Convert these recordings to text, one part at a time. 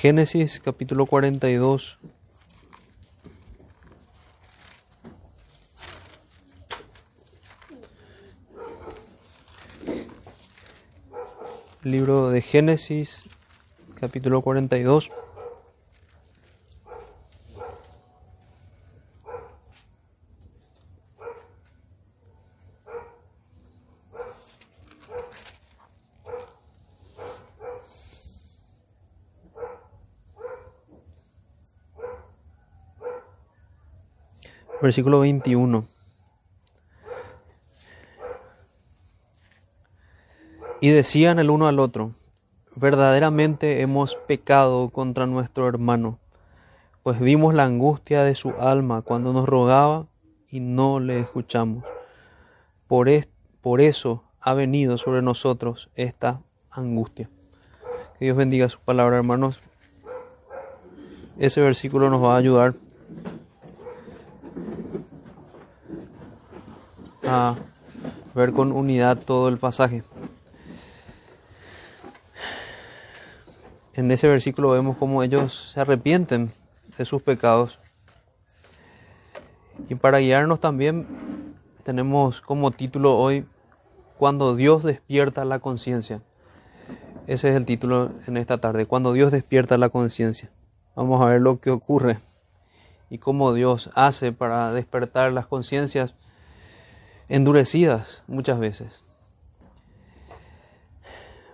Génesis capítulo 42. Libro de Génesis capítulo 42. Versículo 21. Y decían el uno al otro, verdaderamente hemos pecado contra nuestro hermano, pues vimos la angustia de su alma cuando nos rogaba y no le escuchamos. Por, es, por eso ha venido sobre nosotros esta angustia. Que Dios bendiga su palabra, hermanos. Ese versículo nos va a ayudar a ver con unidad todo el pasaje. En ese versículo vemos cómo ellos se arrepienten de sus pecados. Y para guiarnos también tenemos como título hoy, Cuando Dios despierta la conciencia. Ese es el título en esta tarde, Cuando Dios despierta la conciencia. Vamos a ver lo que ocurre y cómo Dios hace para despertar las conciencias endurecidas muchas veces.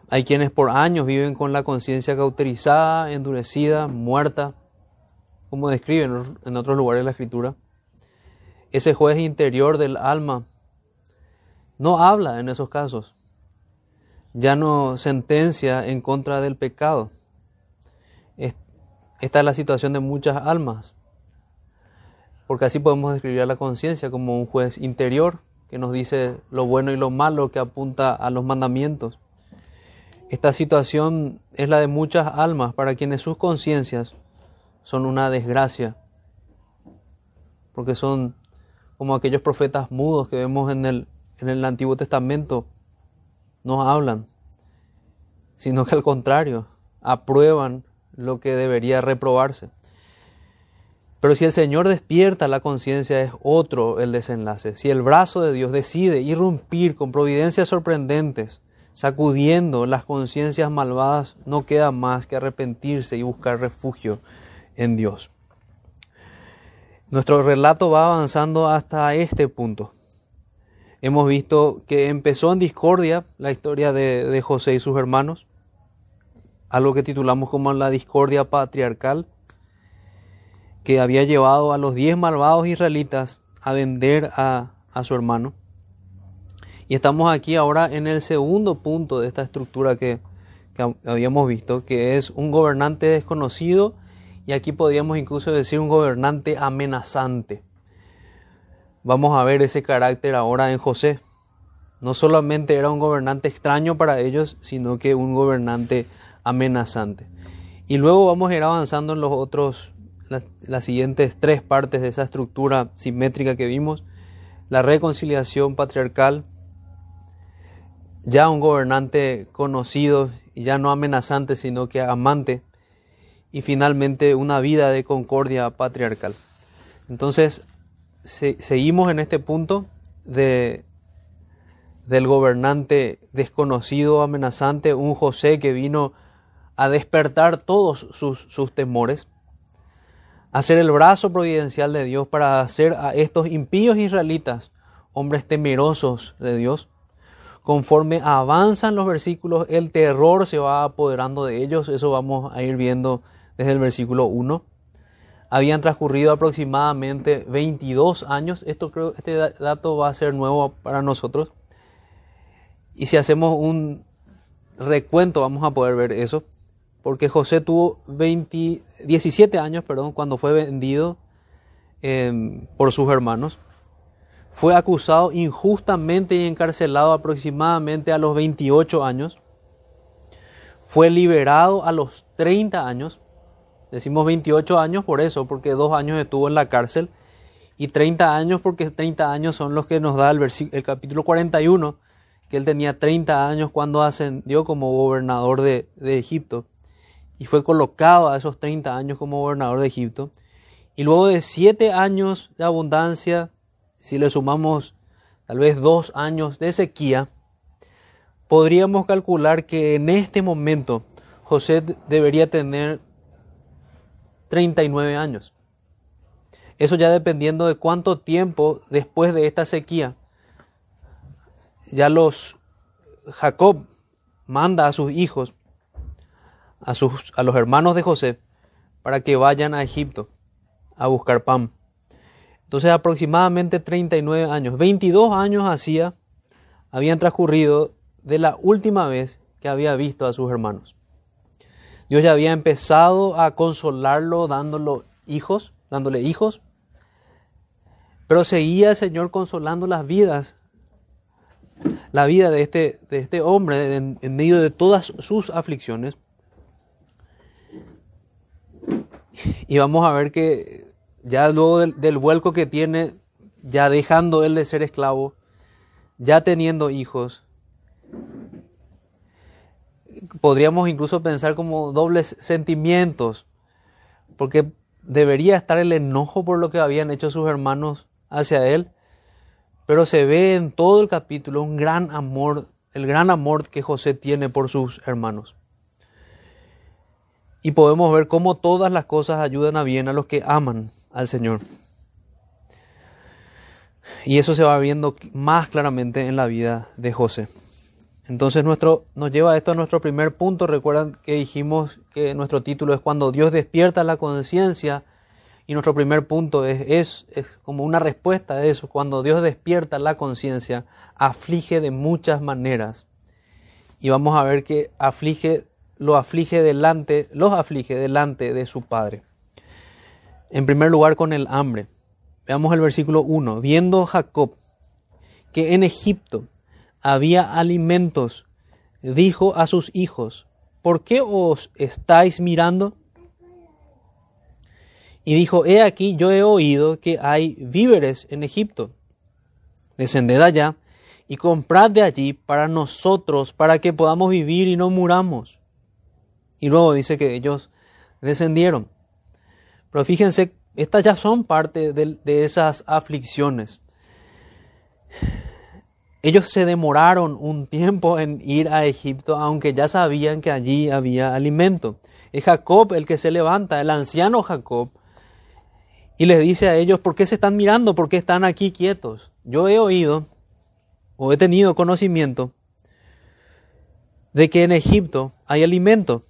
Hay quienes por años viven con la conciencia cauterizada, endurecida, muerta, como describen en otros lugares la escritura. Ese juez interior del alma no habla en esos casos, ya no sentencia en contra del pecado. Esta es la situación de muchas almas, porque así podemos describir a la conciencia como un juez interior que nos dice lo bueno y lo malo, que apunta a los mandamientos. Esta situación es la de muchas almas para quienes sus conciencias son una desgracia, porque son como aquellos profetas mudos que vemos en el, en el Antiguo Testamento, no hablan, sino que al contrario, aprueban lo que debería reprobarse. Pero si el Señor despierta la conciencia es otro el desenlace. Si el brazo de Dios decide irrumpir con providencias sorprendentes, sacudiendo las conciencias malvadas, no queda más que arrepentirse y buscar refugio en Dios. Nuestro relato va avanzando hasta este punto. Hemos visto que empezó en discordia la historia de, de José y sus hermanos, algo que titulamos como la discordia patriarcal que había llevado a los diez malvados israelitas a vender a, su hermano. Y estamos aquí ahora en el segundo punto de esta estructura que, que, habíamos visto, que es un gobernante desconocido y aquí podríamos incluso decir un gobernante amenazante. Vamos a ver ese carácter ahora en José. No solamente era un gobernante extraño para ellos, sino que un gobernante amenazante. Y luego vamos a ir avanzando en los otros las siguientes tres partes de esa estructura simétrica que vimos. La reconciliación patriarcal, ya un gobernante conocido y ya no amenazante, sino que amante. Y finalmente una vida de concordia patriarcal. Entonces, seguimos en este punto de, del gobernante desconocido, amenazante, un José que vino a despertar todos sus, sus temores hacer el brazo providencial de Dios para hacer a estos impíos israelitas hombres temerosos de Dios. Conforme avanzan los versículos, el terror se va apoderando de ellos. Eso vamos a ir viendo desde el versículo 1. Habían transcurrido aproximadamente 22 años. Esto creo, este dato va a ser nuevo para nosotros. Y si hacemos un recuento, vamos a poder ver eso porque José tuvo 17 años perdón, cuando fue vendido em, por sus hermanos. Fue acusado injustamente y encarcelado aproximadamente a los 28 años. Fue liberado a los 30 años. Decimos 28 años por eso, porque dos años estuvo en la cárcel. Y 30 años porque 30 años son los que nos da el, el capítulo 41, que él tenía 30 años cuando ascendió como gobernador de Egipto y fue colocado a esos 30 años como gobernador de Egipto. Y luego de siete años de abundancia, si le sumamos tal vez dos años de sequía, podríamos calcular que en este momento José debería tener 39 años. Eso ya dependiendo de cuánto tiempo después de esta sequía ya los Jacob manda a sus hijos, a, sus, a los hermanos de José, para que vayan a Egipto a buscar pan. Entonces aproximadamente 39 años, 22 años hacía, habían transcurrido de la última vez que había visto a sus hermanos. Dios ya había empezado a consolarlo dándole hijos, dándole hijos, pero seguía el Señor consolando las vidas, la vida de este, de este hombre en, medio de todas sus aflicciones. Y vamos a ver que ya luego del, del vuelco que tiene, ya dejando él de ser esclavo, ya teniendo hijos, podríamos incluso pensar como dobles sentimientos, porque debería estar el enojo por lo que habían hecho sus hermanos hacia él, pero se ve en todo el capítulo un gran amor, el gran amor que José tiene por sus hermanos. Y podemos ver cómo todas las cosas ayudan a bien a los que aman al Señor. Y eso se va viendo más claramente en la vida de José. Entonces nuestro, nos lleva esto a nuestro primer punto. Recuerdan que dijimos que nuestro título es cuando Dios despierta la conciencia y nuestro primer punto es, es, es, como una respuesta a eso. Cuando Dios despierta la conciencia, aflige de muchas maneras. Y vamos a ver que aflige, lo aflige delante, los aflige delante de su Padre. En primer lugar con el hambre. Veamos el versículo 1. Viendo Jacob que en Egipto había alimentos, dijo a sus hijos, ¿por qué os estáis mirando? Y dijo, he aquí, yo he oído que hay víveres en Egipto. Descended allá y comprad de allí para nosotros, para que podamos vivir y no muramos. Y luego dice que ellos descendieron. Pero fíjense, estas ya son parte de, esas aflicciones. Ellos se demoraron un tiempo en ir a Egipto, aunque ya sabían que allí había alimento. Es Jacob el que se levanta, el anciano Jacob, y les dice a ellos, ¿por qué se están mirando? ¿Por qué están aquí quietos? Yo he oído o he tenido conocimiento de que en Egipto hay alimento.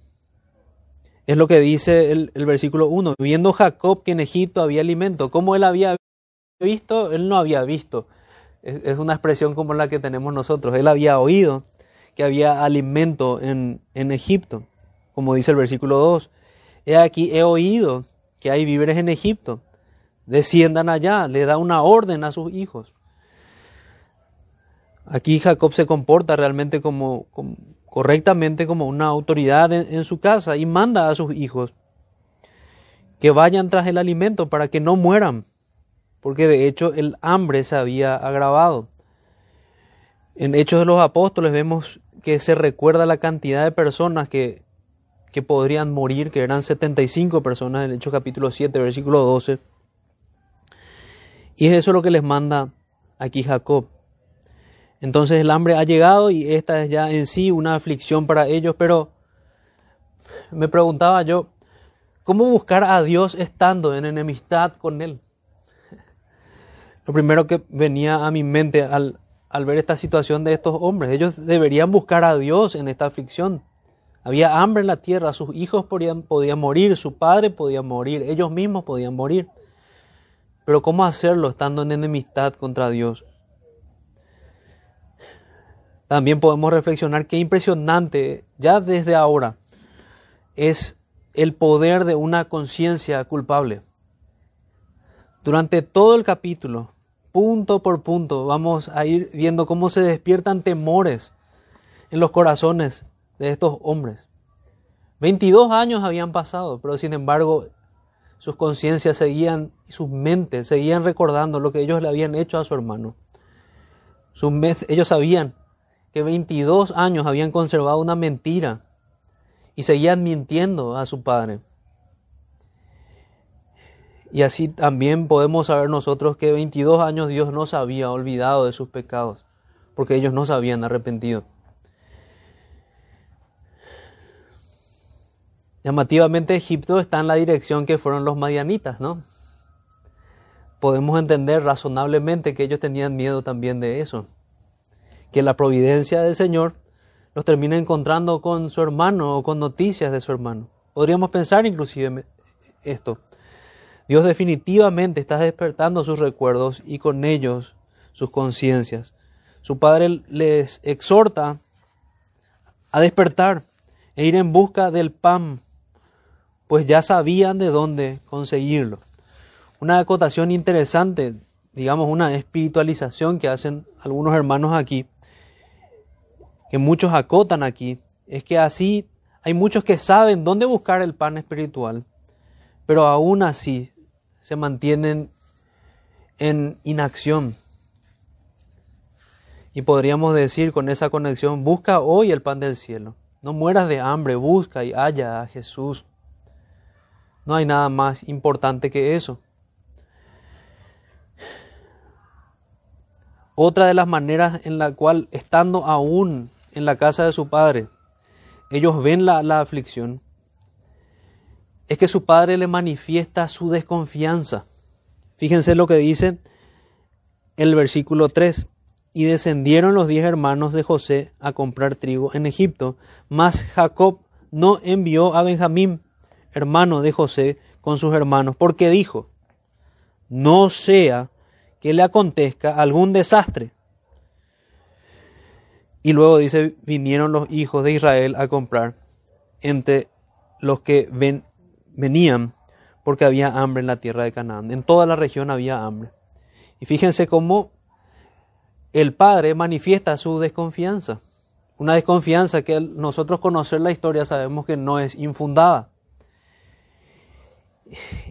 Es lo que dice el, versículo 1. Viendo Jacob que en Egipto había alimento. ¿Cómo él había visto? Él no había visto es una expresión como la que tenemos nosotros. Él había oído que había alimento en, en Egipto, como dice el versículo 2. He aquí, he oído que hay víveres en Egipto. Desciendan allá, le da una orden a sus hijos. Aquí Jacob se comporta realmente como, correctamente como una autoridad en, su casa y manda a sus hijos que vayan tras el alimento para que no mueran porque de hecho el hambre se había agravado. En Hechos de los Apóstoles vemos que se recuerda la cantidad de personas que, que podrían morir, que eran 75 personas en Hechos capítulo 7, versículo 12. Y es eso lo que les manda aquí Jacob. Entonces el hambre ha llegado y esta es ya en sí una aflicción para ellos, pero me preguntaba yo, ¿cómo buscar a Dios estando en enemistad con Él? Lo primero que venía a mi mente al, ver esta situación de estos hombres, ellos deberían buscar a Dios en esta aflicción. Había hambre en la tierra, sus hijos podían, podían morir, su padre podía morir, ellos mismos podían morir. Pero ¿cómo hacerlo estando en enemistad contra Dios? También podemos reflexionar qué impresionante, ya desde ahora, es el poder de una conciencia culpable. Durante todo el capítulo, punto por punto vamos a ir viendo cómo se despiertan temores en los corazones de estos hombres. 22 años habían pasado, pero sin embargo sus conciencias seguían sus mentes seguían recordando lo que ellos le habían hecho a su hermano. ellos sabían que 22 años habían conservado una mentira y seguían mintiendo a su padre. Y así también podemos saber nosotros que 22 años Dios no se había olvidado de sus pecados, porque ellos no se habían arrepentido. Llamativamente Egipto está en la dirección que fueron los madianitas, ¿no? Podemos entender razonablemente que ellos tenían miedo también de eso, que la providencia del Señor los termina encontrando con su hermano o con noticias de su hermano. Podríamos pensar inclusive esto. Dios definitivamente está despertando sus recuerdos y con ellos sus conciencias. Su Padre les exhorta a despertar e ir en busca del pan, pues ya sabían de dónde conseguirlo. Una acotación interesante, digamos una espiritualización que hacen algunos hermanos aquí, que muchos acotan aquí, es que así hay muchos que saben dónde buscar el pan espiritual, pero aún así se mantienen en inacción. Y podríamos decir con esa conexión, busca hoy el pan del cielo. No mueras de hambre, busca y halla a Jesús. No hay nada más importante que eso. Otra de las maneras en la cual, estando aún en la casa de su padre, ellos ven la, la aflicción, es que su padre le manifiesta su desconfianza. Fíjense lo que dice el versículo 3. Y descendieron los diez hermanos de José a comprar trigo en Egipto, mas Jacob no envió a Benjamín, hermano de José, con sus hermanos, porque dijo, no sea que le acontezca algún desastre. Y luego dice, vinieron los hijos de Israel a comprar entre los que ven, venían porque había hambre en la tierra de Canaán. En toda la región había hambre. Y fíjense cómo el padre manifiesta su desconfianza. Una desconfianza que nosotros conocer la historia sabemos que no es infundada.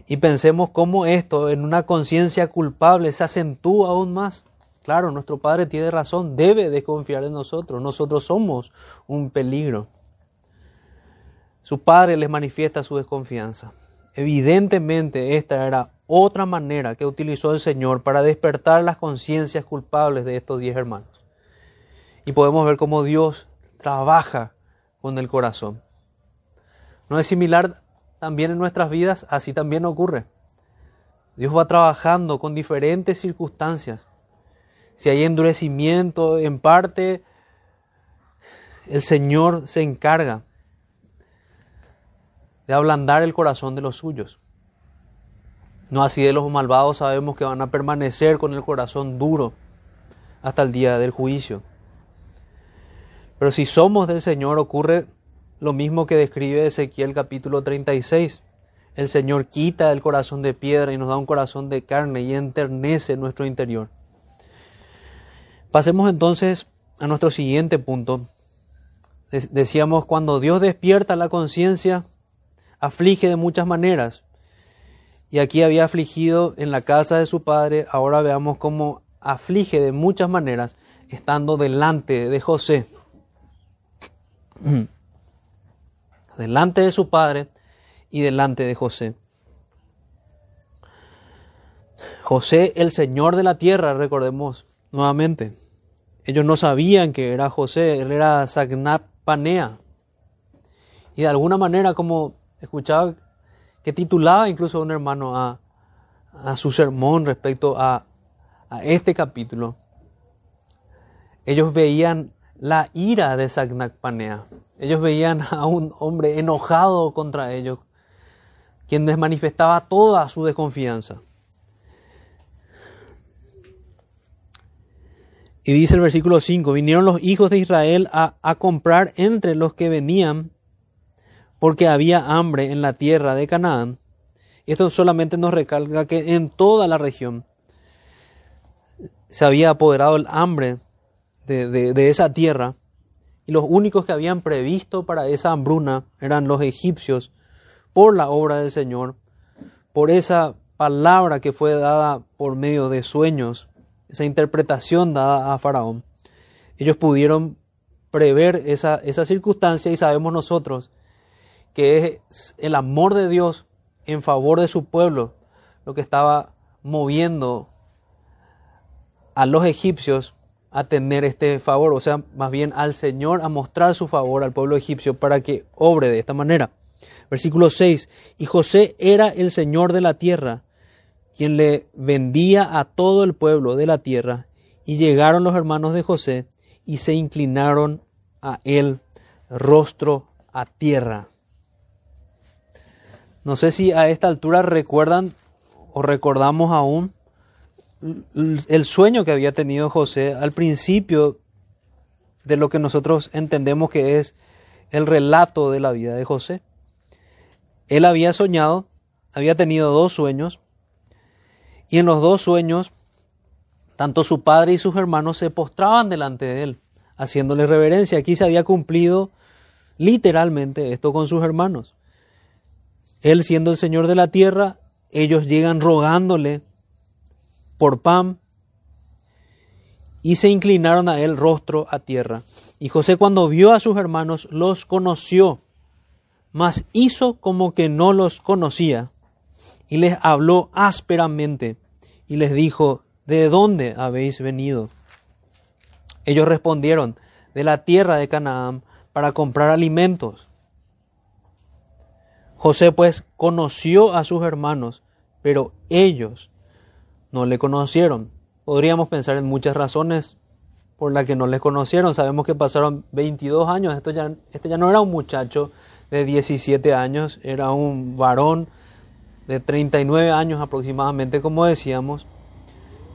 Y pensemos cómo esto en una conciencia culpable se acentúa aún más. Claro, nuestro Padre tiene razón, debe desconfiar en nosotros. Nosotros somos un peligro su padre les manifiesta su desconfianza. Evidentemente esta era otra manera que utilizó el Señor para despertar las conciencias culpables de estos diez hermanos. Y podemos ver cómo Dios trabaja con el corazón. ¿No es similar también en nuestras vidas? Así también ocurre. Dios va trabajando con diferentes circunstancias. Si hay endurecimiento en parte, el Señor se encarga de ablandar el corazón de los suyos. No así de los malvados sabemos que van a permanecer con el corazón duro hasta el día del juicio. Pero si somos del Señor ocurre lo mismo que describe Ezequiel capítulo 36. El Señor quita el corazón de piedra y nos da un corazón de carne y enternece nuestro interior. Pasemos entonces a nuestro siguiente punto. Decíamos, cuando Dios despierta la conciencia, aflige de muchas maneras. Y aquí había afligido en la casa de su padre, ahora veamos cómo aflige de muchas maneras estando delante de José. delante de su padre y delante de José. José, el Señor de la tierra, recordemos nuevamente. Ellos no sabían que era José, él era Sagnap Panea. Y de alguna manera, como escuchaba que titulaba incluso un hermano a, su sermón respecto a, este capítulo. Ellos veían la ira de Sagnakpanea. Ellos veían a un hombre enojado contra ellos, quien les manifestaba toda su desconfianza. Y dice el versículo 5, vinieron los hijos de Israel a, a comprar entre los que venían porque había hambre en la tierra de Canaán. Esto solamente nos recalca que en toda la región se había apoderado el hambre de, esa tierra y los únicos que habían previsto para esa hambruna eran los egipcios por la obra del Señor, por esa palabra que fue dada por medio de sueños, esa interpretación dada a Faraón. Ellos pudieron prever esa, esa circunstancia y sabemos nosotros que es el amor de Dios en favor de su pueblo lo que estaba moviendo a los egipcios a tener este favor, o sea, más bien al Señor a mostrar su favor al pueblo egipcio para que obre de esta manera. Versículo 6, y José era el Señor de la tierra, quien le vendía a todo el pueblo de la tierra, y llegaron los hermanos de José y se inclinaron a él rostro a tierra. No sé si a esta altura recuerdan o recordamos aún el sueño que había tenido José al principio de lo que nosotros entendemos que es el relato de la vida de José. Él había soñado, había tenido dos sueños, y en los dos sueños, tanto su padre y sus hermanos se postraban delante de él, haciéndole reverencia. Aquí se había cumplido literalmente esto con sus hermanos. Él siendo el Señor de la tierra, ellos llegan rogándole por pan y se inclinaron a él rostro a tierra. Y José cuando vio a sus hermanos los conoció, mas hizo como que no los conocía y les habló ásperamente y les dijo, ¿de dónde habéis venido? Ellos respondieron, de la tierra de Canaán para comprar alimentos. José pues conoció a sus hermanos, pero ellos no le conocieron. Podríamos pensar en muchas razones por las que no les conocieron. Sabemos que pasaron 22 años. Esto ya, este ya no era un muchacho de 17 años, era un varón de 39 años aproximadamente, como decíamos.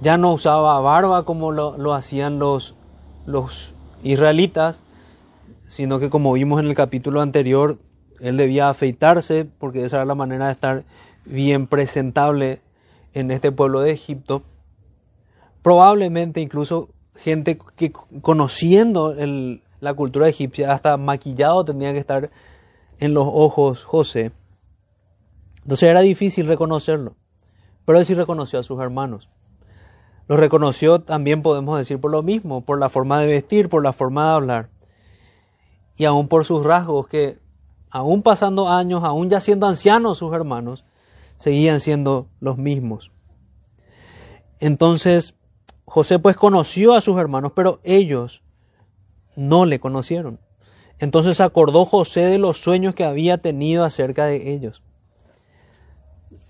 Ya no usaba barba como lo, lo hacían los, los israelitas, sino que como vimos en el capítulo anterior, él debía afeitarse porque esa era la manera de estar bien presentable en este pueblo de Egipto. Probablemente incluso gente que conociendo la cultura egipcia, hasta maquillado tenía que estar en los ojos José. Entonces era difícil reconocerlo, pero él sí reconoció a sus hermanos. Lo reconoció también, podemos decir, por lo mismo, por la forma de vestir, por la forma de hablar, y aún por sus rasgos que, aún pasando años, aún ya siendo ancianos sus hermanos, seguían siendo los mismos. Entonces, José pues conoció a sus hermanos, pero ellos no le conocieron. Entonces acordó José de los sueños que había tenido acerca de ellos.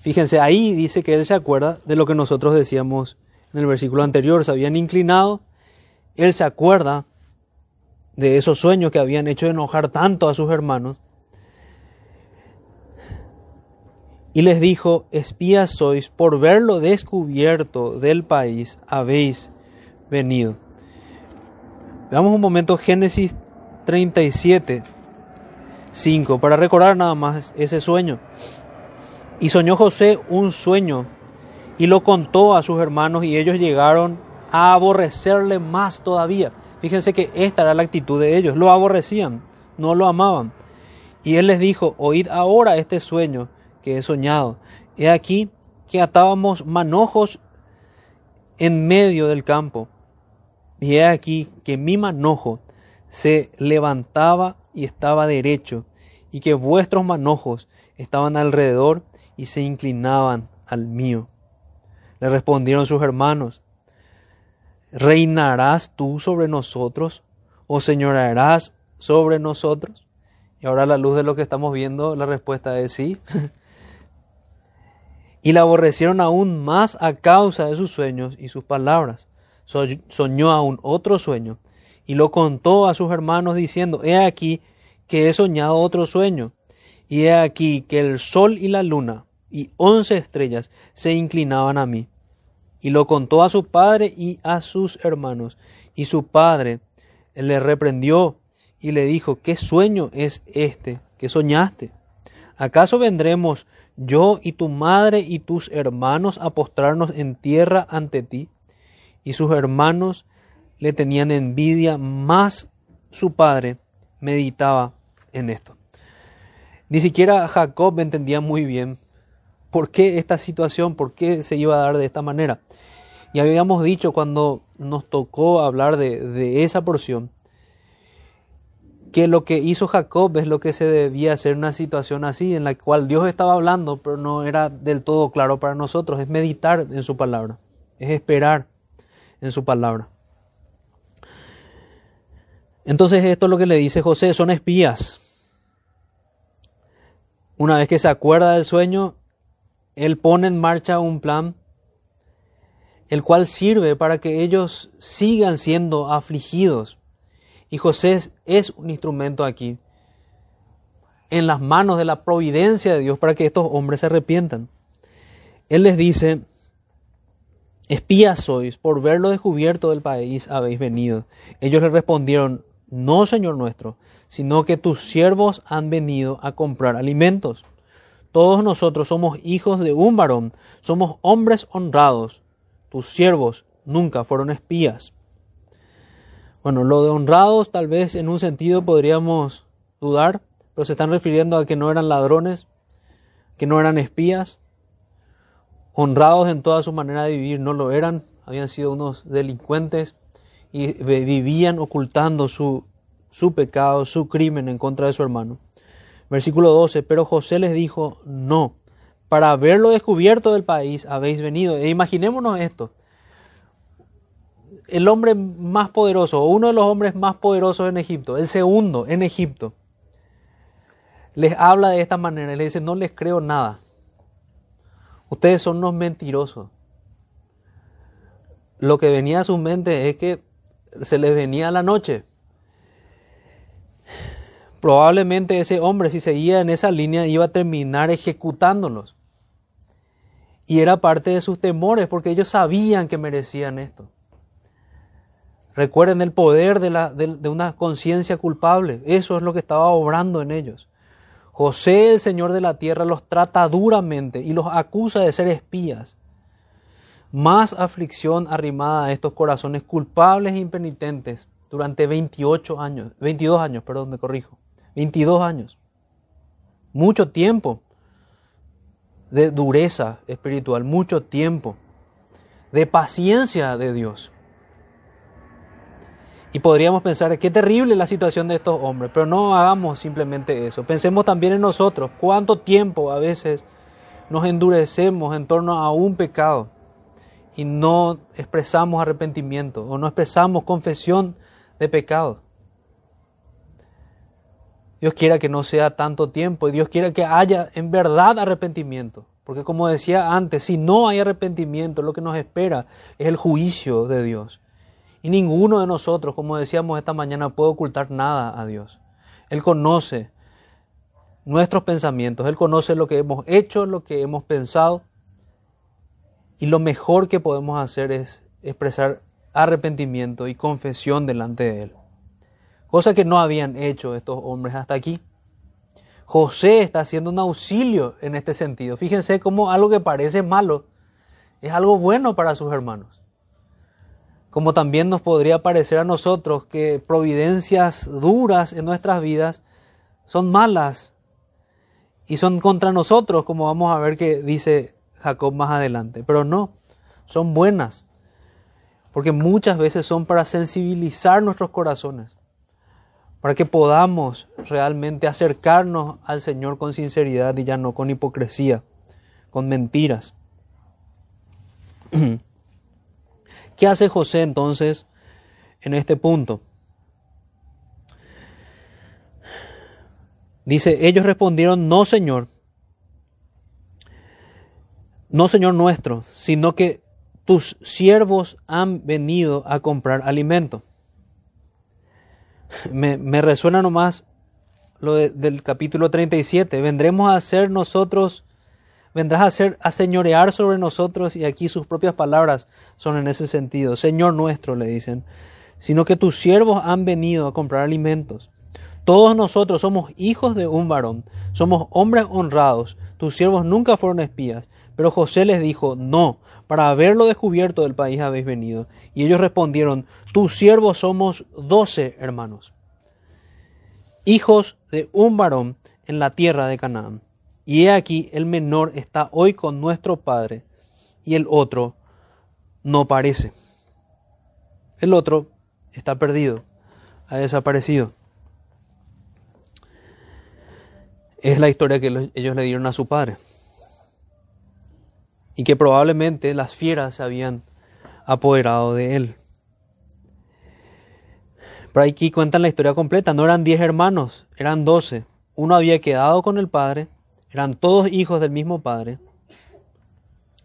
Fíjense, ahí dice que él se acuerda de lo que nosotros decíamos en el versículo anterior, se habían inclinado, él se acuerda de esos sueños que habían hecho enojar tanto a sus hermanos, y les dijo, espías sois, por verlo descubierto del país habéis venido. Veamos un momento Génesis 37, 5, para recordar nada más ese sueño. Y soñó José un sueño y lo contó a sus hermanos y ellos llegaron a aborrecerle más todavía. Fíjense que esta era la actitud de ellos, lo aborrecían, no lo amaban. Y él les dijo, oíd ahora este sueño que he soñado. He aquí que atábamos manojos en medio del campo. Y he aquí que mi manojo se levantaba y estaba derecho, y que vuestros manojos estaban alrededor y se inclinaban al mío. Le respondieron sus hermanos, ¿reinarás tú sobre nosotros o señorarás sobre nosotros? Y ahora a la luz de lo que estamos viendo, la respuesta es sí. y la aborrecieron aún más a causa de sus sueños y sus palabras. Soñó aún otro sueño y lo contó a sus hermanos diciendo, he aquí que he soñado otro sueño, y he aquí que el sol y la luna y once estrellas se inclinaban a mí. Y lo contó a su padre y a sus hermanos, y su padre le reprendió y le dijo, ¿qué sueño es este que soñaste? ¿Acaso vendremos yo y tu madre y tus hermanos a postrarnos en tierra ante ti? Y sus hermanos le tenían envidia, más su padre meditaba en esto. Ni siquiera Jacob entendía muy bien por qué esta situación, por qué se iba a dar de esta manera. Y habíamos dicho cuando nos tocó hablar de, esa porción, que lo que hizo Jacob es lo que se debía hacer en una situación así, en la cual Dios estaba hablando, pero no era del todo claro para nosotros, es meditar en su palabra, es esperar en su palabra. Entonces esto es lo que le dice José, son espías. Una vez que se acuerda del sueño, él pone en marcha un plan, el cual sirve para que ellos sigan siendo afligidos. Y José es un instrumento aquí, en las manos de la providencia de Dios, para que estos hombres se arrepientan. Él les dice, espías sois, por verlo descubierto del país habéis venido. Ellos le respondieron, no, Señor nuestro, sino que tus siervos han venido a comprar alimentos. Todos nosotros somos hijos de un varón, somos hombres honrados. Tus siervos nunca fueron espías. Bueno, lo de honrados tal vez en un sentido podríamos dudar, pero se están refiriendo a que no eran ladrones, que no eran espías. Honrados en toda su manera de vivir no lo eran, habían sido unos delincuentes, y vivían ocultando su, su pecado, su crimen en contra de su hermano. Versículo 12, pero José les dijo, no, para haberlo descubierto del país habéis venido. E imaginémonos esto, el hombre más poderoso, uno de los hombres más poderosos en Egipto, el segundo en Egipto, les habla de esta manera, les dice, no les creo nada. Ustedes son unos mentirosos. Lo que venía a su mente es que se les venía la noche. Probablemente ese hombre, si seguía en esa línea, iba a terminar ejecutándolos. Y era parte de sus temores, porque ellos sabían que merecían esto. Recuerden el poder de, la, de una conciencia culpable. Eso es lo que estaba obrando en ellos. José, el Señor de la tierra, los trata duramente y los acusa de ser espías más aflicción arrimada a estos corazones culpables e impenitentes durante 28 años, 22 años, perdón, me corrijo, 22 años. Mucho tiempo de dureza espiritual, mucho tiempo de paciencia de Dios. Y podríamos pensar, qué terrible la situación de estos hombres, pero no hagamos simplemente eso. Pensemos también en nosotros, cuánto tiempo a veces nos endurecemos en torno a un pecado y no expresamos arrepentimiento o no expresamos confesión de pecado. Dios quiera que no sea tanto tiempo y Dios quiera que haya en verdad arrepentimiento. Porque como decía antes, si no hay arrepentimiento, lo que nos espera es el juicio de Dios. Y ninguno de nosotros, como decíamos esta mañana, puede ocultar nada a Dios. Él conoce nuestros pensamientos, Él conoce lo que hemos hecho, lo que hemos pensado y lo mejor que podemos hacer es expresar arrepentimiento y confesión delante de Él. Cosa que no habían hecho estos hombres hasta aquí. José está haciendo un auxilio en este sentido. Fíjense cómo algo que parece malo es algo bueno para sus hermanos. Como también nos podría parecer a nosotros que providencias duras en nuestras vidas son malas y son contra nosotros, como vamos a ver que dice Jacob más adelante. Pero no, son buenas. Porque muchas veces son para sensibilizar nuestros corazones. Para que podamos realmente acercarnos al Señor con sinceridad y ya no con hipocresía, con mentiras. ¿Qué hace José entonces en este punto? Dice, ellos respondieron, no, Señor, no Señor nuestro, sino que tus siervos han venido a comprar alimento. Me, resuena nomás lo del capítulo 37. Vendremos a ser nosotros, vendrás a ser a señorear sobre nosotros, y aquí sus propias palabras son en ese sentido. Señor nuestro, le dicen, sino que tus siervos han venido a comprar alimentos. Todos nosotros somos hijos de un varón, somos hombres honrados, tus siervos nunca fueron espías. Pero José les dijo, no, para haberlo descubierto del país habéis venido. Y ellos respondieron, tus siervos somos doce hermanos, hijos de un varón en la tierra de Canaán. Y he aquí, el menor está hoy con nuestro padre, y el otro no parece. El otro está perdido, ha desaparecido. es la historia que ellos le dieron a su padre. Y que probablemente las fieras se habían apoderado de él. Pero aquí cuentan la historia completa. No eran diez hermanos, eran doce. Uno había quedado con el padre. Eran todos hijos del mismo padre.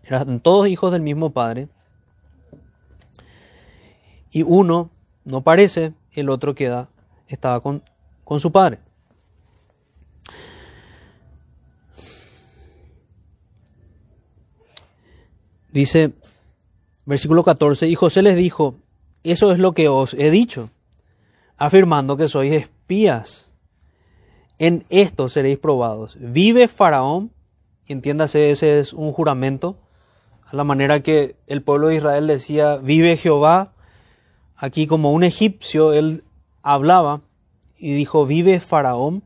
Eran todos hijos del mismo padre. Y uno no parece, el otro queda, estaba con, con su padre. Dice, versículo 14, y José les dijo, eso es lo que os he dicho, afirmando que sois espías. En esto seréis probados. Vive Faraón, entiéndase, ese es un juramento, a la manera que el pueblo de Israel decía, vive Jehová. Aquí como un egipcio, él hablaba y dijo, vive Faraón,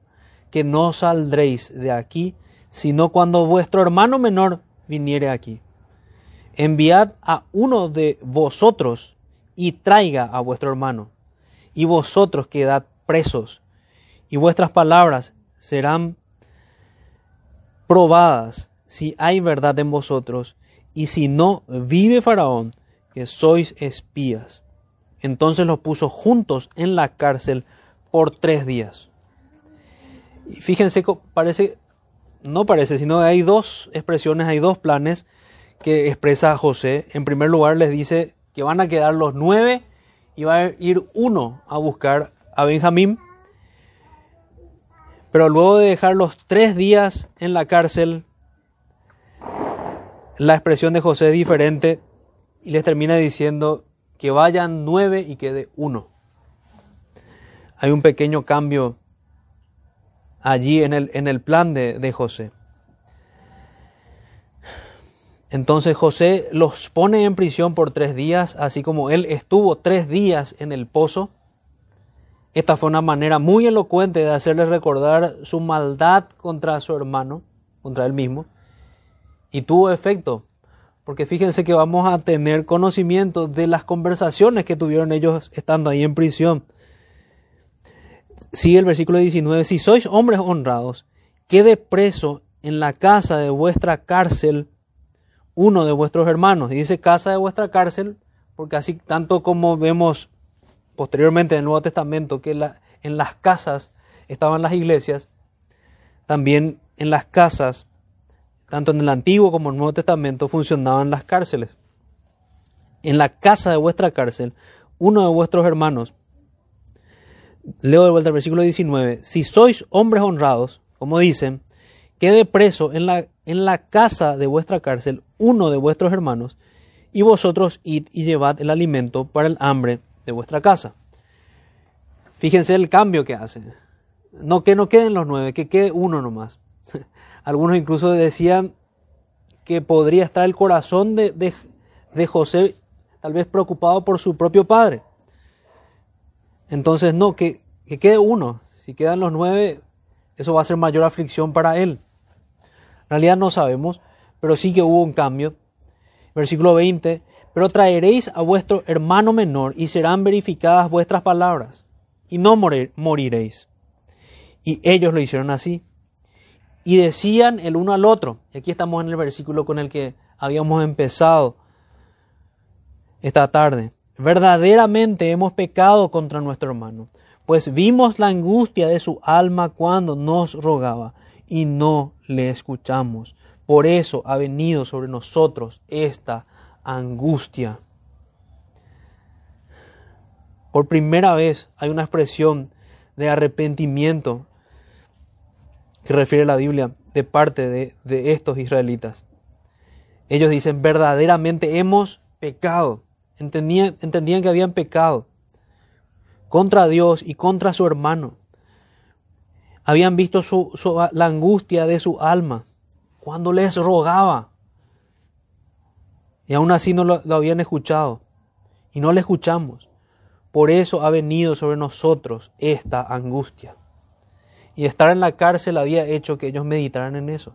que no saldréis de aquí, sino cuando vuestro hermano menor viniere aquí enviad a uno de vosotros y traiga a vuestro hermano, y vosotros quedad presos, y vuestras palabras serán probadas si hay verdad en vosotros, y si no, vive Faraón, que sois espías. Entonces los puso juntos en la cárcel por tres días. Y fíjense, parece, no parece, sino hay dos expresiones, hay dos planes que expresa José. En primer lugar les dice que van a quedar los nueve y va a ir uno a buscar a Benjamín. Pero luego de dejar los tres días en la cárcel, la expresión de José es diferente y les termina diciendo que vayan nueve y quede uno. Hay un pequeño cambio allí en el, en el plan de, de José. Entonces José los pone en prisión por tres días, así como él estuvo tres días en el pozo. Esta fue una manera muy elocuente de hacerle recordar su maldad contra su hermano, contra él mismo. Y tuvo efecto, porque fíjense que vamos a tener conocimiento de las conversaciones que tuvieron ellos estando ahí en prisión. Sigue el versículo 19, si sois hombres honrados, quede preso en la casa de vuestra cárcel uno de vuestros hermanos. Y dice casa de vuestra cárcel, porque así tanto como vemos posteriormente en el Nuevo Testamento que en las casas estaban las iglesias, también en las casas, tanto en el Antiguo como en el Nuevo Testamento, funcionaban las cárceles. En la casa de vuestra cárcel, uno de vuestros hermanos, leo de vuelta el versículo 19, si sois hombres honrados, como dicen, quede preso en la, en la casa de vuestra cárcel uno de vuestros hermanos, y vosotros id y llevad el alimento para el hambre de vuestra casa. Fíjense el cambio que hace. No que no queden los nueve, que quede uno nomás. Algunos incluso decían que podría estar el corazón de, de José tal vez preocupado por su propio padre. Entonces, no, que, que quede uno. Si quedan los nueve, eso va a ser mayor aflicción para él. En realidad no sabemos, pero sí que hubo un cambio. Versículo 20, pero traeréis a vuestro hermano menor y serán verificadas vuestras palabras y no moriréis. Y ellos lo hicieron así. Y decían el uno al otro, y aquí estamos en el versículo con el que habíamos empezado esta tarde, verdaderamente hemos pecado contra nuestro hermano, pues vimos la angustia de su alma cuando nos rogaba y no le escuchamos. Por eso ha venido sobre nosotros esta angustia. Por primera vez hay una expresión de arrepentimiento que refiere la Biblia de parte de, estos israelitas. Ellos dicen, verdaderamente hemos pecado. Entendían, entendían que habían pecado contra Dios y contra su hermano. Habían visto la angustia de su alma cuando les rogaba. Y aún así no lo, habían escuchado. Y no le escuchamos. Por eso ha venido sobre nosotros esta angustia. Y estar en la cárcel había hecho que ellos meditaran en eso.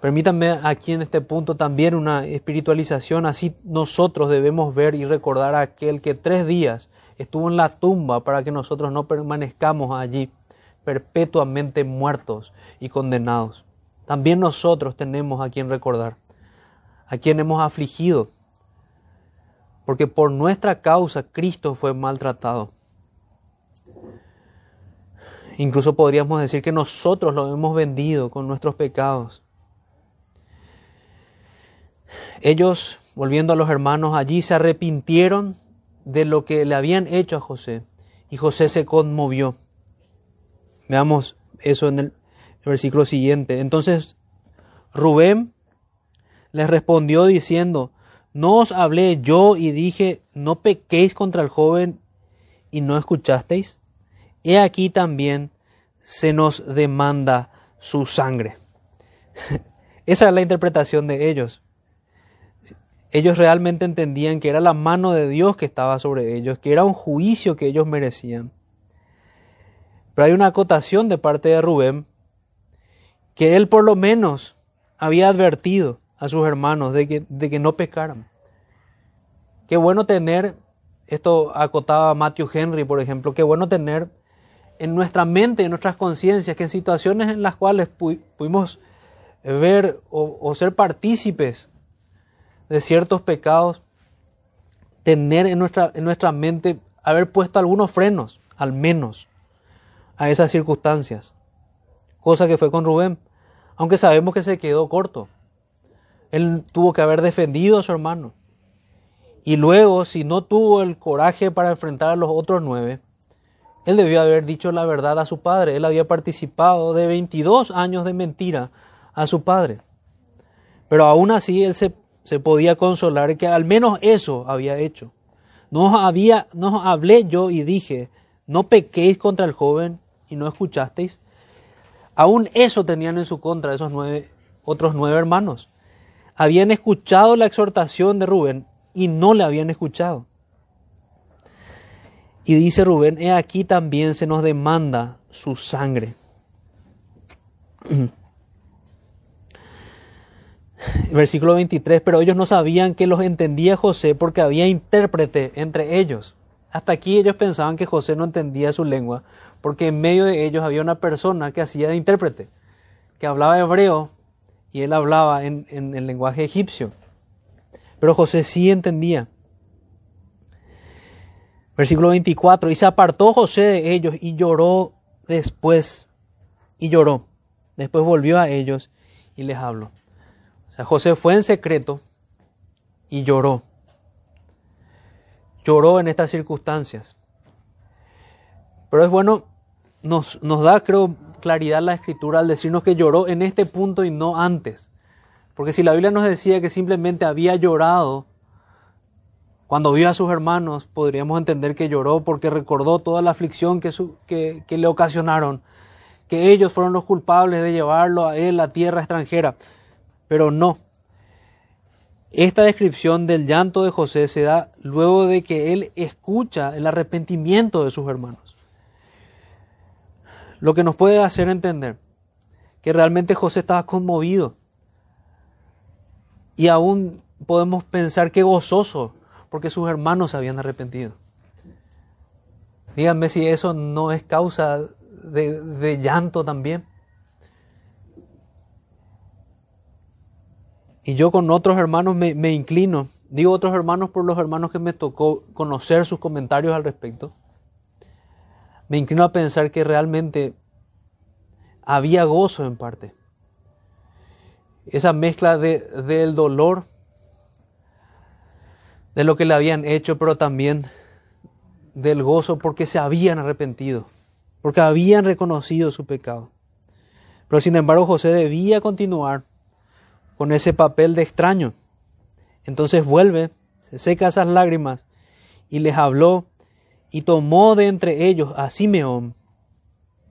Permítanme aquí en este punto también una espiritualización. Así nosotros debemos ver y recordar a aquel que tres días estuvo en la tumba para que nosotros no permanezcamos allí perpetuamente muertos y condenados. También nosotros tenemos a quien recordar, a quien hemos afligido, porque por nuestra causa Cristo fue maltratado. Incluso podríamos decir que nosotros lo hemos vendido con nuestros pecados. Ellos, volviendo a los hermanos allí, se arrepintieron de lo que le habían hecho a José y José se conmovió. Veamos eso en el versículo siguiente. Entonces Rubén les respondió diciendo, ¿no os hablé yo y dije, no pequéis contra el joven y no escuchasteis? He aquí también se nos demanda su sangre. Esa es la interpretación de ellos. Ellos realmente entendían que era la mano de Dios que estaba sobre ellos, que era un juicio que ellos merecían. Pero hay una acotación de parte de Rubén que él por lo menos había advertido a sus hermanos de que, de que no pecaran. Qué bueno tener, esto acotaba Matthew Henry, por ejemplo, qué bueno tener en nuestra mente, en nuestras conciencias, que en situaciones en las cuales pudimos ver o, o ser partícipes de ciertos pecados, tener en nuestra, en nuestra mente, haber puesto algunos frenos, al menos, a esas circunstancias. Cosa que fue con Rubén, aunque sabemos que se quedó corto. Él tuvo que haber defendido a su hermano. Y luego, si no tuvo el coraje para enfrentar a los otros nueve, él debió haber dicho la verdad a su padre. Él había participado de 22 años de mentira a su padre. Pero aún así él se, se podía consolar que al menos eso había hecho. No había, no hablé yo y dije, no pequéis contra el joven y no escuchasteis. Aún eso tenían en su contra esos nueve, otros nueve hermanos. Habían escuchado la exhortación de Rubén y no le habían escuchado. Y dice Rubén, he aquí también se nos demanda su sangre. Versículo 23, pero ellos no sabían que los entendía José porque había intérprete entre ellos. Hasta aquí ellos pensaban que José no entendía su lengua, porque en medio de ellos había una persona que hacía de intérprete, que hablaba hebreo y él hablaba en, el lenguaje egipcio. Pero José sí entendía. Versículo 24, y se apartó José de ellos y lloró después, y lloró. Después volvió a ellos y les habló. O sea, José fue en secreto y lloró lloró en estas circunstancias. Pero es bueno, nos, nos da, creo, claridad la escritura al decirnos que lloró en este punto y no antes. Porque si la Biblia nos decía que simplemente había llorado cuando vio a sus hermanos, podríamos entender que lloró porque recordó toda la aflicción que, que, que le ocasionaron, que ellos fueron los culpables de llevarlo a él a tierra extranjera. Pero no, esta descripción del llanto de José se da luego de que él escucha el arrepentimiento de sus hermanos. Lo que nos puede hacer entender que realmente José estaba conmovido. Y aún podemos pensar que gozoso porque sus hermanos se habían arrepentido. Díganme si eso no es causa de, llanto también. Y yo con otros hermanos me, inclino, digo otros hermanos por los hermanos que me tocó conocer sus comentarios al respecto, me inclino a pensar que realmente había gozo en parte. Esa mezcla de, del dolor, de lo que le habían hecho, pero también del gozo porque se habían arrepentido, porque habían reconocido su pecado. Pero sin embargo José debía continuar con ese papel de extraño. Entonces vuelve, se seca esas lágrimas y les habló y tomó de entre ellos a Simeón.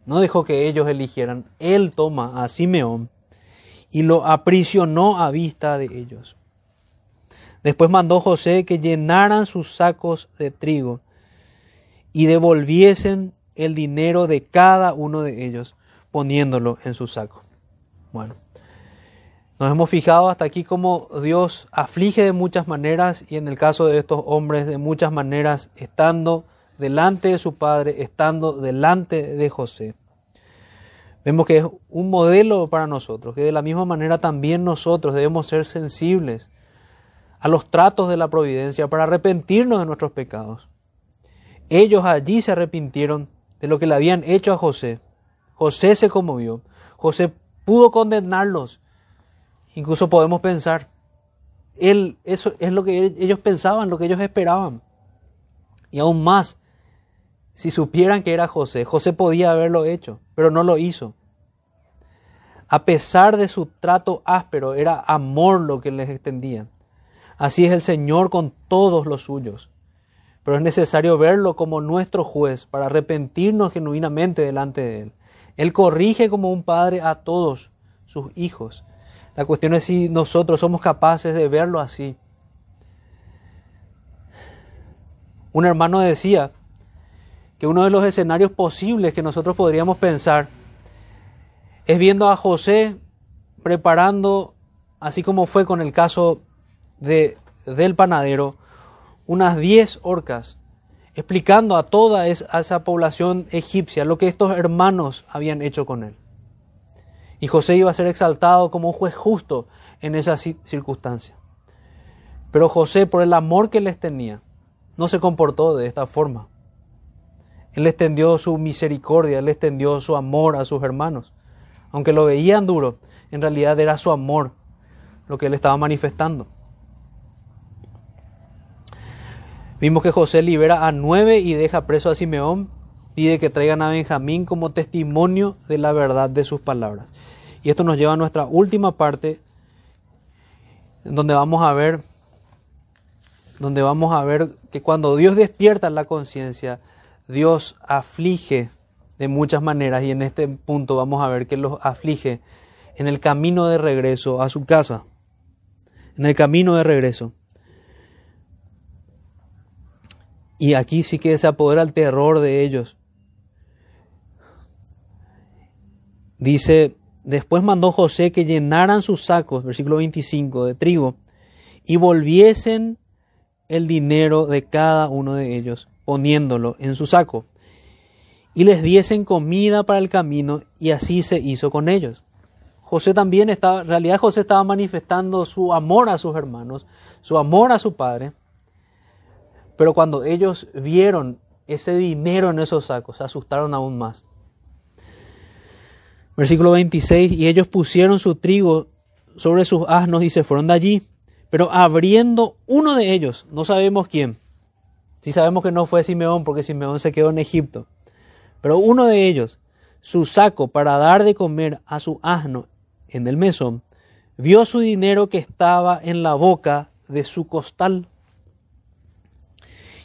No dejó que ellos eligieran, él toma a Simeón y lo aprisionó a vista de ellos. Después mandó José que llenaran sus sacos de trigo y devolviesen el dinero de cada uno de ellos, poniéndolo en su saco. Bueno, nos hemos fijado hasta aquí cómo Dios aflige de muchas maneras y en el caso de estos hombres de muchas maneras, estando delante de su padre, estando delante de José. Vemos que es un modelo para nosotros, que de la misma manera también nosotros debemos ser sensibles a los tratos de la providencia para arrepentirnos de nuestros pecados. Ellos allí se arrepintieron de lo que le habían hecho a José. José se conmovió. José pudo condenarlos. Incluso podemos pensar, él, eso es lo que ellos pensaban, lo que ellos esperaban. Y aún más, si supieran que era José, José podía haberlo hecho, pero no lo hizo. A pesar de su trato áspero, era amor lo que les extendía. Así es el Señor con todos los suyos. Pero es necesario verlo como nuestro juez para arrepentirnos genuinamente delante de Él. Él corrige como un padre a todos sus hijos. La cuestión es si nosotros somos capaces de verlo así. Un hermano decía que uno de los escenarios posibles que nosotros podríamos pensar es viendo a José preparando, así como fue con el caso de, del panadero, unas 10 orcas, explicando a toda esa población egipcia lo que estos hermanos habían hecho con él. Y José iba a ser exaltado como un juez justo en esa circunstancia. Pero José, por el amor que les tenía, no se comportó de esta forma. Él extendió su misericordia, él extendió su amor a sus hermanos. Aunque lo veían duro, en realidad era su amor lo que él estaba manifestando. Vimos que José libera a nueve y deja preso a Simeón. Pide que traigan a Benjamín como testimonio de la verdad de sus palabras. Y esto nos lleva a nuestra última parte, donde vamos a ver, donde vamos a ver que cuando Dios despierta la conciencia, Dios aflige de muchas maneras y en este punto vamos a ver que los aflige en el camino de regreso a su casa. En el camino de regreso. Y aquí sí que se apodera el terror de ellos. Dice, después mandó José que llenaran sus sacos, versículo 25, de trigo, y volviesen el dinero de cada uno de ellos, poniéndolo en su saco, y les diesen comida para el camino, y así se hizo con ellos. José también estaba, en realidad José estaba manifestando su amor a sus hermanos, su amor a su padre, pero cuando ellos vieron ese dinero en esos sacos, se asustaron aún más. Versículo 26, y ellos pusieron su trigo sobre sus asnos y se fueron de allí. Pero abriendo uno de ellos, no sabemos quién, si sabemos que no fue Simeón, porque Simeón se quedó en Egipto, pero uno de ellos, su saco para dar de comer a su asno en el mesón, vio su dinero que estaba en la boca de su costal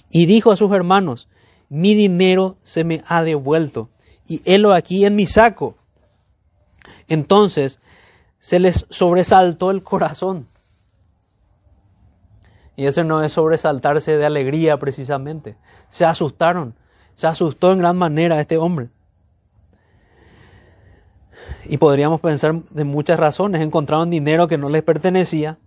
y dijo a sus hermanos, mi dinero se me ha devuelto y helo aquí en mi saco. Entonces se les sobresaltó el corazón. Y eso no es sobresaltarse de alegría precisamente. Se asustaron. Se asustó en gran manera este hombre. Y podríamos pensar de muchas razones. Encontraron dinero que no les pertenecía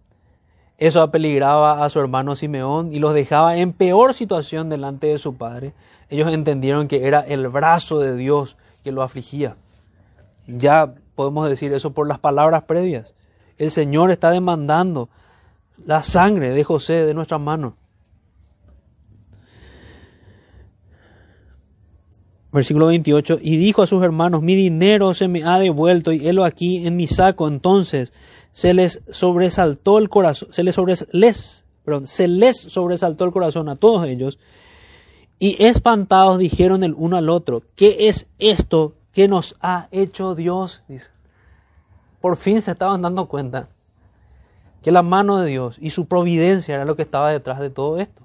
eso apeligraba a su hermano Simeón y los dejaba en peor situación delante de su padre. Ellos entendieron que era el brazo de Dios que lo afligía. Ya podemos decir eso por las palabras previas. El Señor está demandando la sangre de José de nuestras manos. Versículo 28, y dijo a sus hermanos, mi dinero se me ha devuelto y helo aquí en mi saco. Entonces se les sobresaltó el corazón, se les, les, perdón, se les sobresaltó el corazón a todos ellos y espantados dijeron el uno al otro, ¿qué es esto que nos ha hecho Dios? Por fin se estaban dando cuenta que la mano de Dios y su providencia era lo que estaba detrás de todo esto.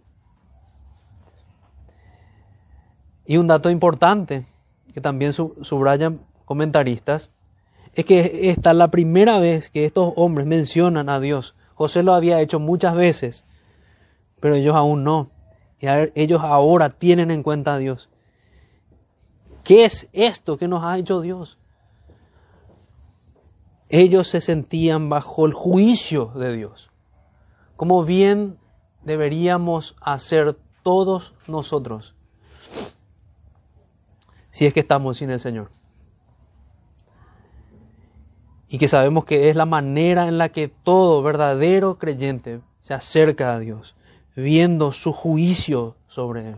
Y un dato importante que también subrayan comentaristas es que esta es la primera vez que estos hombres mencionan a Dios. José lo había hecho muchas veces, pero ellos aún no. Y ellos ahora tienen en cuenta a Dios. ¿Qué es esto que nos ha hecho Dios? Ellos se sentían bajo el juicio de Dios, como bien deberíamos hacer todos nosotros si es que estamos sin el Señor. y que sabemos que es la manera en la que todo verdadero creyente se acerca a Dios, viendo su juicio sobre él,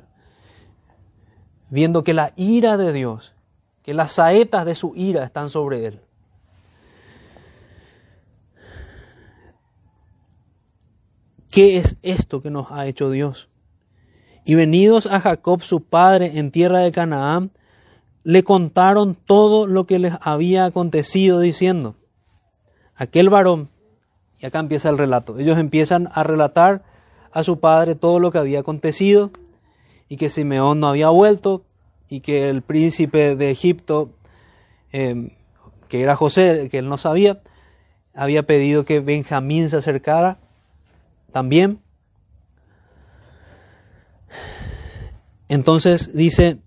viendo que la ira de Dios, que las saetas de su ira están sobre él. ¿Qué es esto que nos ha hecho Dios? Y venidos a Jacob su padre en tierra de Canaán, le contaron todo lo que les había acontecido diciendo, aquel varón, y acá empieza el relato, ellos empiezan a relatar a su padre todo lo que había acontecido y que Simeón no había vuelto y que el príncipe de Egipto, em, que era José, que él no sabía, había pedido que Benjamín se acercara también. Entonces dice,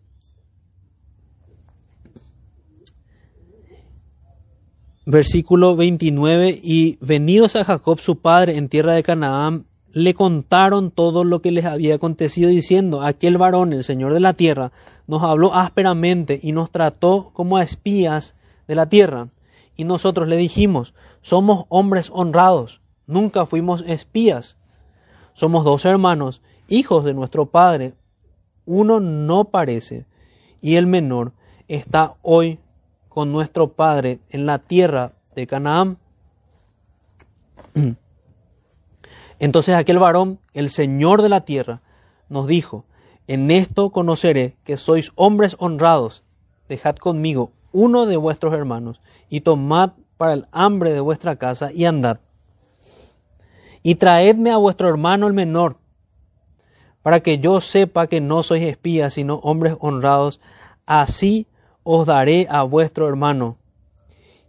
versículo 29, y venidos a Jacob su padre en tierra de Canaán, le contaron todo lo que les había acontecido diciendo, aquel varón, el Señor de la tierra, nos habló ásperamente y nos trató como a espías de la tierra. Y nosotros le dijimos, somos hombres honrados, nunca fuimos espías. Somos dos hermanos, hijos de nuestro Padre. Uno no parece y el menor está hoy con nuestro Padre en la tierra de Canaán. Entonces aquel varón, el Señor de la tierra, nos dijo, en esto conoceré que sois hombres honrados, dejad conmigo uno de vuestros hermanos y tomad para el hambre de vuestra casa y andad. Y traedme a vuestro hermano el menor, para que yo sepa que no sois espías, sino hombres honrados. Así os daré a vuestro hermano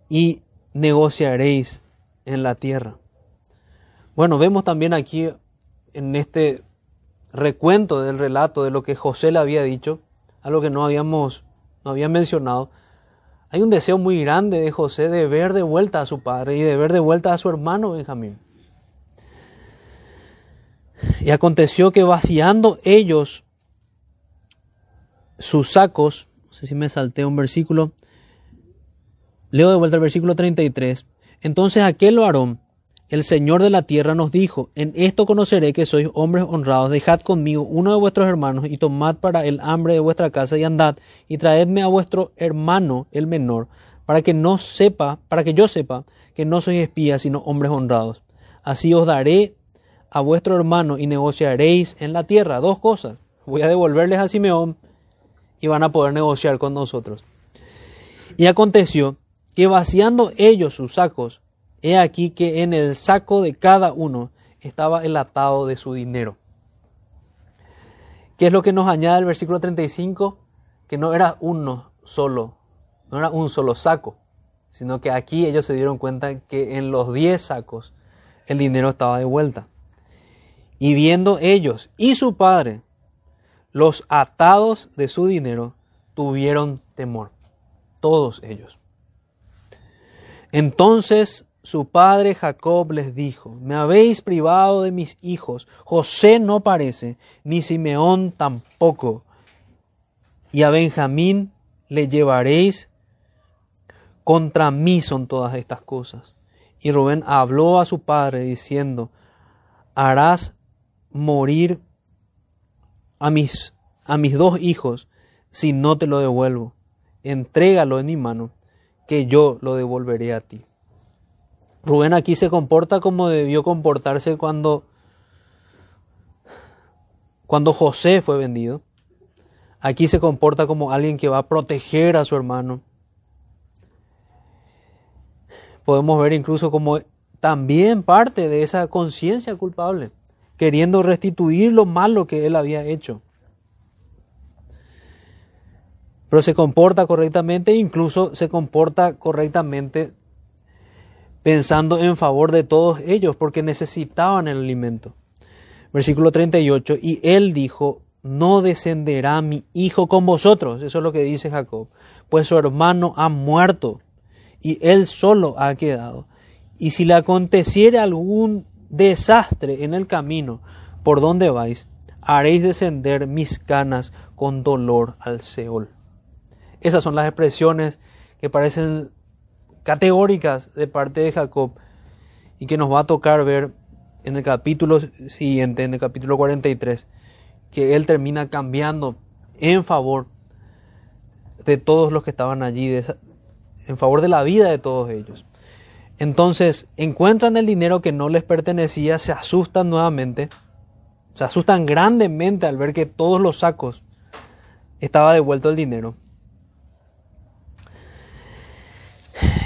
y negociaréis en la tierra. Bueno, vemos también aquí en este recuento del relato de lo que José le había dicho, algo que no habíamos no había mencionado. Hay un deseo muy grande de José de ver de vuelta a su padre y de ver de vuelta a su hermano Benjamín. Y aconteció que vaciando ellos sus sacos, no sé si me salté un versículo, leo de vuelta el versículo 33, entonces aquel varón, el Señor de la tierra, nos dijo, en esto conoceré que sois hombres honrados, dejad conmigo uno de vuestros hermanos y tomad para el hambre de vuestra casa y andad y traedme a vuestro hermano el menor, para que no sepa, para que yo sepa que no sois espías, sino hombres honrados. Así os daré a vuestro hermano y negociaréis en la tierra. Dos cosas. Voy a devolverles a Simeón y van a poder negociar con nosotros. Y aconteció que vaciando ellos sus sacos, he aquí que en el saco de cada uno estaba el atado de su dinero. ¿Qué es lo que nos añade el versículo 35? Que no era uno solo, no era un solo saco, sino que aquí ellos se dieron cuenta que en los diez sacos el dinero estaba de vuelta. Y viendo ellos y su padre los atados de su dinero, tuvieron temor, todos ellos. Entonces su padre Jacob les dijo, me habéis privado de mis hijos, José no parece, ni Simeón tampoco, y a Benjamín le llevaréis, contra mí son todas estas cosas. Y Rubén habló a su padre diciendo, harás morir a mis, a mis dos hijos si no te lo devuelvo. Entrégalo en mi mano, que yo lo devolveré a ti. Rubén aquí se comporta como debió comportarse cuando, cuando José fue vendido. Aquí se comporta como alguien que va a proteger a su hermano. Podemos ver incluso como también parte de esa conciencia culpable queriendo restituir lo malo que él había hecho. Pero se comporta correctamente, incluso se comporta correctamente pensando en favor de todos ellos, porque necesitaban el alimento. Versículo 38, y él dijo, no descenderá mi hijo con vosotros, eso es lo que dice Jacob, pues su hermano ha muerto y él solo ha quedado. Y si le aconteciere algún desastre en el camino por donde vais, haréis descender mis canas con dolor al Seol. Esas son las expresiones que parecen categóricas de parte de Jacob y que nos va a tocar ver en el capítulo siguiente, en el capítulo 43, que él termina cambiando en favor de todos los que estaban allí, en favor de la vida de todos ellos. Entonces encuentran el dinero que no les pertenecía, se asustan nuevamente, se asustan grandemente al ver que todos los sacos estaba devuelto el dinero.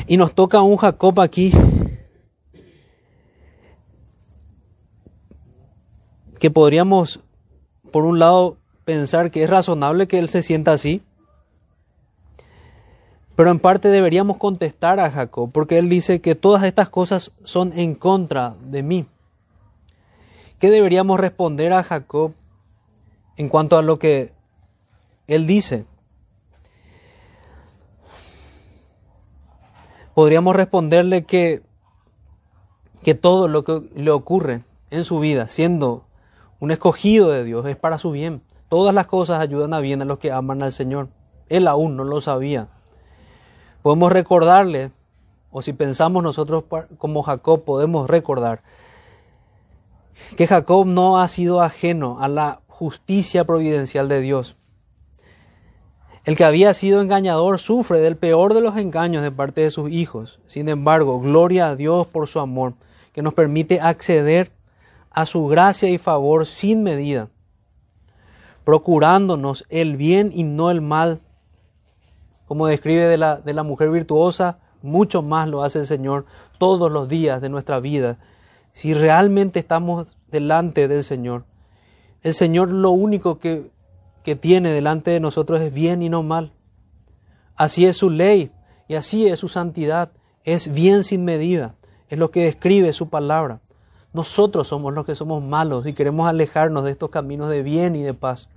Y nos toca un Jacob aquí que podríamos, por un lado, pensar que es razonable que él se sienta así, pero en parte deberíamos contestar a Jacob, porque él dice que todas estas cosas son en contra de mí. ¿Qué deberíamos responder a Jacob en cuanto a lo que él dice? Podríamos responderle que, que todo lo que le ocurre en su vida, siendo un escogido de Dios, es para su bien. Todas las cosas ayudan a bien a los que aman al Señor. Él aún no lo sabía podemos recordarle, o si pensamos nosotros como Jacob, podemos recordar que Jacob no ha sido ajeno a la justicia providencial de Dios. El que había sido engañador sufre del peor de los engaños de parte de sus hijos. Sin embargo, gloria a Dios por su amor, que nos permite acceder a su gracia y favor sin medida, procurándonos el bien y no el mal como describe de la, de la mujer virtuosa, mucho más lo hace el Señor todos los días de nuestra vida. Si realmente estamos delante del Señor, el Señor lo único que, que tiene delante de nosotros es bien y no mal. Así es su ley y así es su santidad. Es bien sin medida. Es lo que describe su palabra. Nosotros somos los que somos malos y queremos alejarnos de estos caminos de bien y de paz.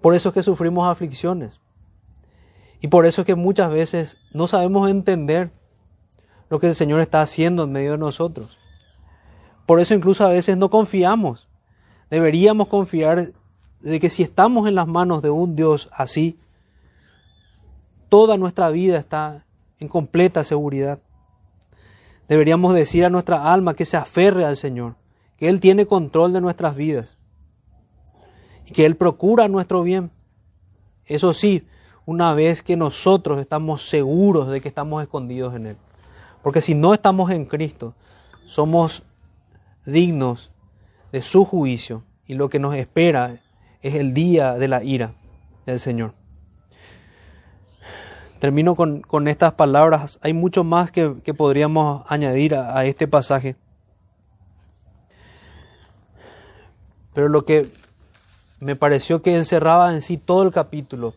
Por eso es que sufrimos aflicciones. Y por eso es que muchas veces no sabemos entender lo que el Señor está haciendo en medio de nosotros. Por eso incluso a veces no confiamos. Deberíamos confiar de que si estamos en las manos de un Dios así, toda nuestra vida está en completa seguridad. Deberíamos decir a nuestra alma que se aferre al Señor, que Él tiene control de nuestras vidas y que Él procura nuestro bien. Eso sí, una vez que nosotros estamos seguros de que estamos escondidos en Él. Porque si no estamos en Cristo, somos dignos de su juicio y lo que nos espera es el día de la ira del Señor. Termino con, estas palabras. Hay mucho más que, podríamos añadir a este pasaje. Pero lo que me pareció que encerraba en sí todo el capítulo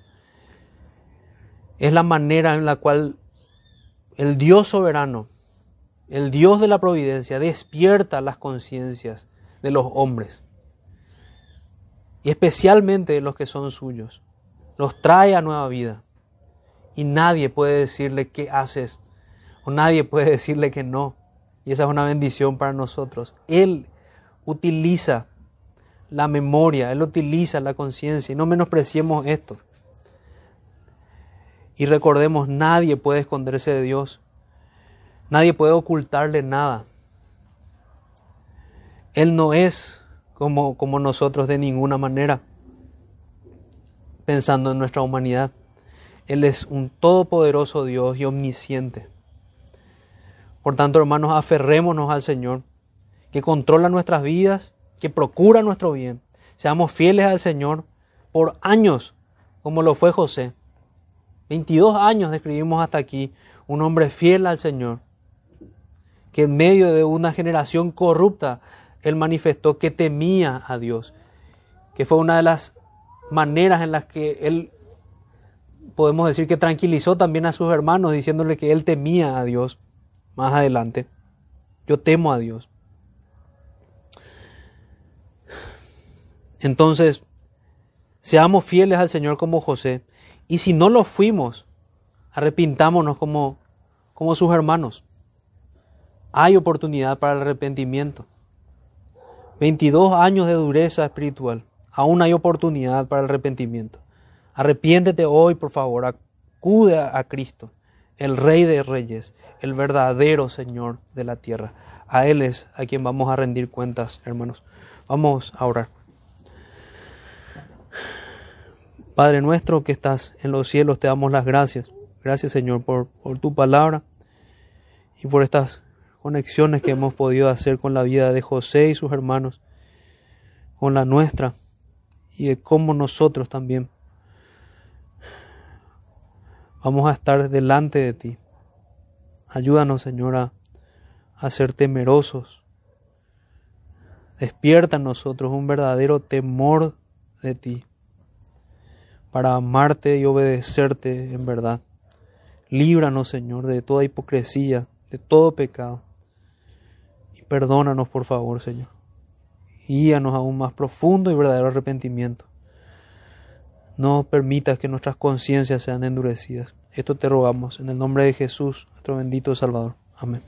es la manera en la cual el Dios soberano, el Dios de la providencia, despierta las conciencias de los hombres, y especialmente de los que son suyos. Los trae a nueva vida. Y nadie puede decirle qué haces, o nadie puede decirle que no. Y esa es una bendición para nosotros. Él utiliza la memoria, Él utiliza la conciencia, y no menospreciemos esto. Y recordemos, nadie puede esconderse de Dios. Nadie puede ocultarle nada. Él no es como, como nosotros de ninguna manera, pensando en nuestra humanidad. Él es un todopoderoso Dios y omnisciente. Por tanto, hermanos, aferrémonos al Señor, que controla nuestras vidas, que procura nuestro bien. Seamos fieles al Señor por años, como lo fue José. 22 años describimos hasta aquí un hombre fiel al Señor, que en medio de una generación corrupta, él manifestó que temía a Dios, que fue una de las maneras en las que él, podemos decir que tranquilizó también a sus hermanos, diciéndole que él temía a Dios más adelante. Yo temo a Dios. Entonces, seamos fieles al Señor como José y si no lo fuimos, arrepintámonos como, como sus hermanos. Hay oportunidad para el arrepentimiento. 22 años de dureza espiritual. Aún hay oportunidad para el arrepentimiento. Arrepiéntete hoy, por favor. Acude a, Cristo. el Rey de Reyes, el verdadero Señor de la tierra. A Él es a quien vamos a rendir cuentas, hermanos. Vamos a orar. Padre nuestro que estás en los cielos, te damos las gracias. Gracias Señor por, tu palabra y por estas conexiones que hemos podido hacer con la vida de José y sus hermanos, con la nuestra y de cómo nosotros también vamos a estar delante de ti. Ayúdanos, Señor, a, ser temerosos. Despierta en nosotros un verdadero temor de ti para amarte y obedecerte en verdad. Líbranos, Señor, de toda hipocresía, de todo pecado. Y perdónanos, por favor, Señor. Guíanos a un más profundo y verdadero arrepentimiento. No permitas que nuestras conciencias sean endurecidas. Esto te rogamos en el nombre de Jesús, nuestro bendito Salvador. Amén.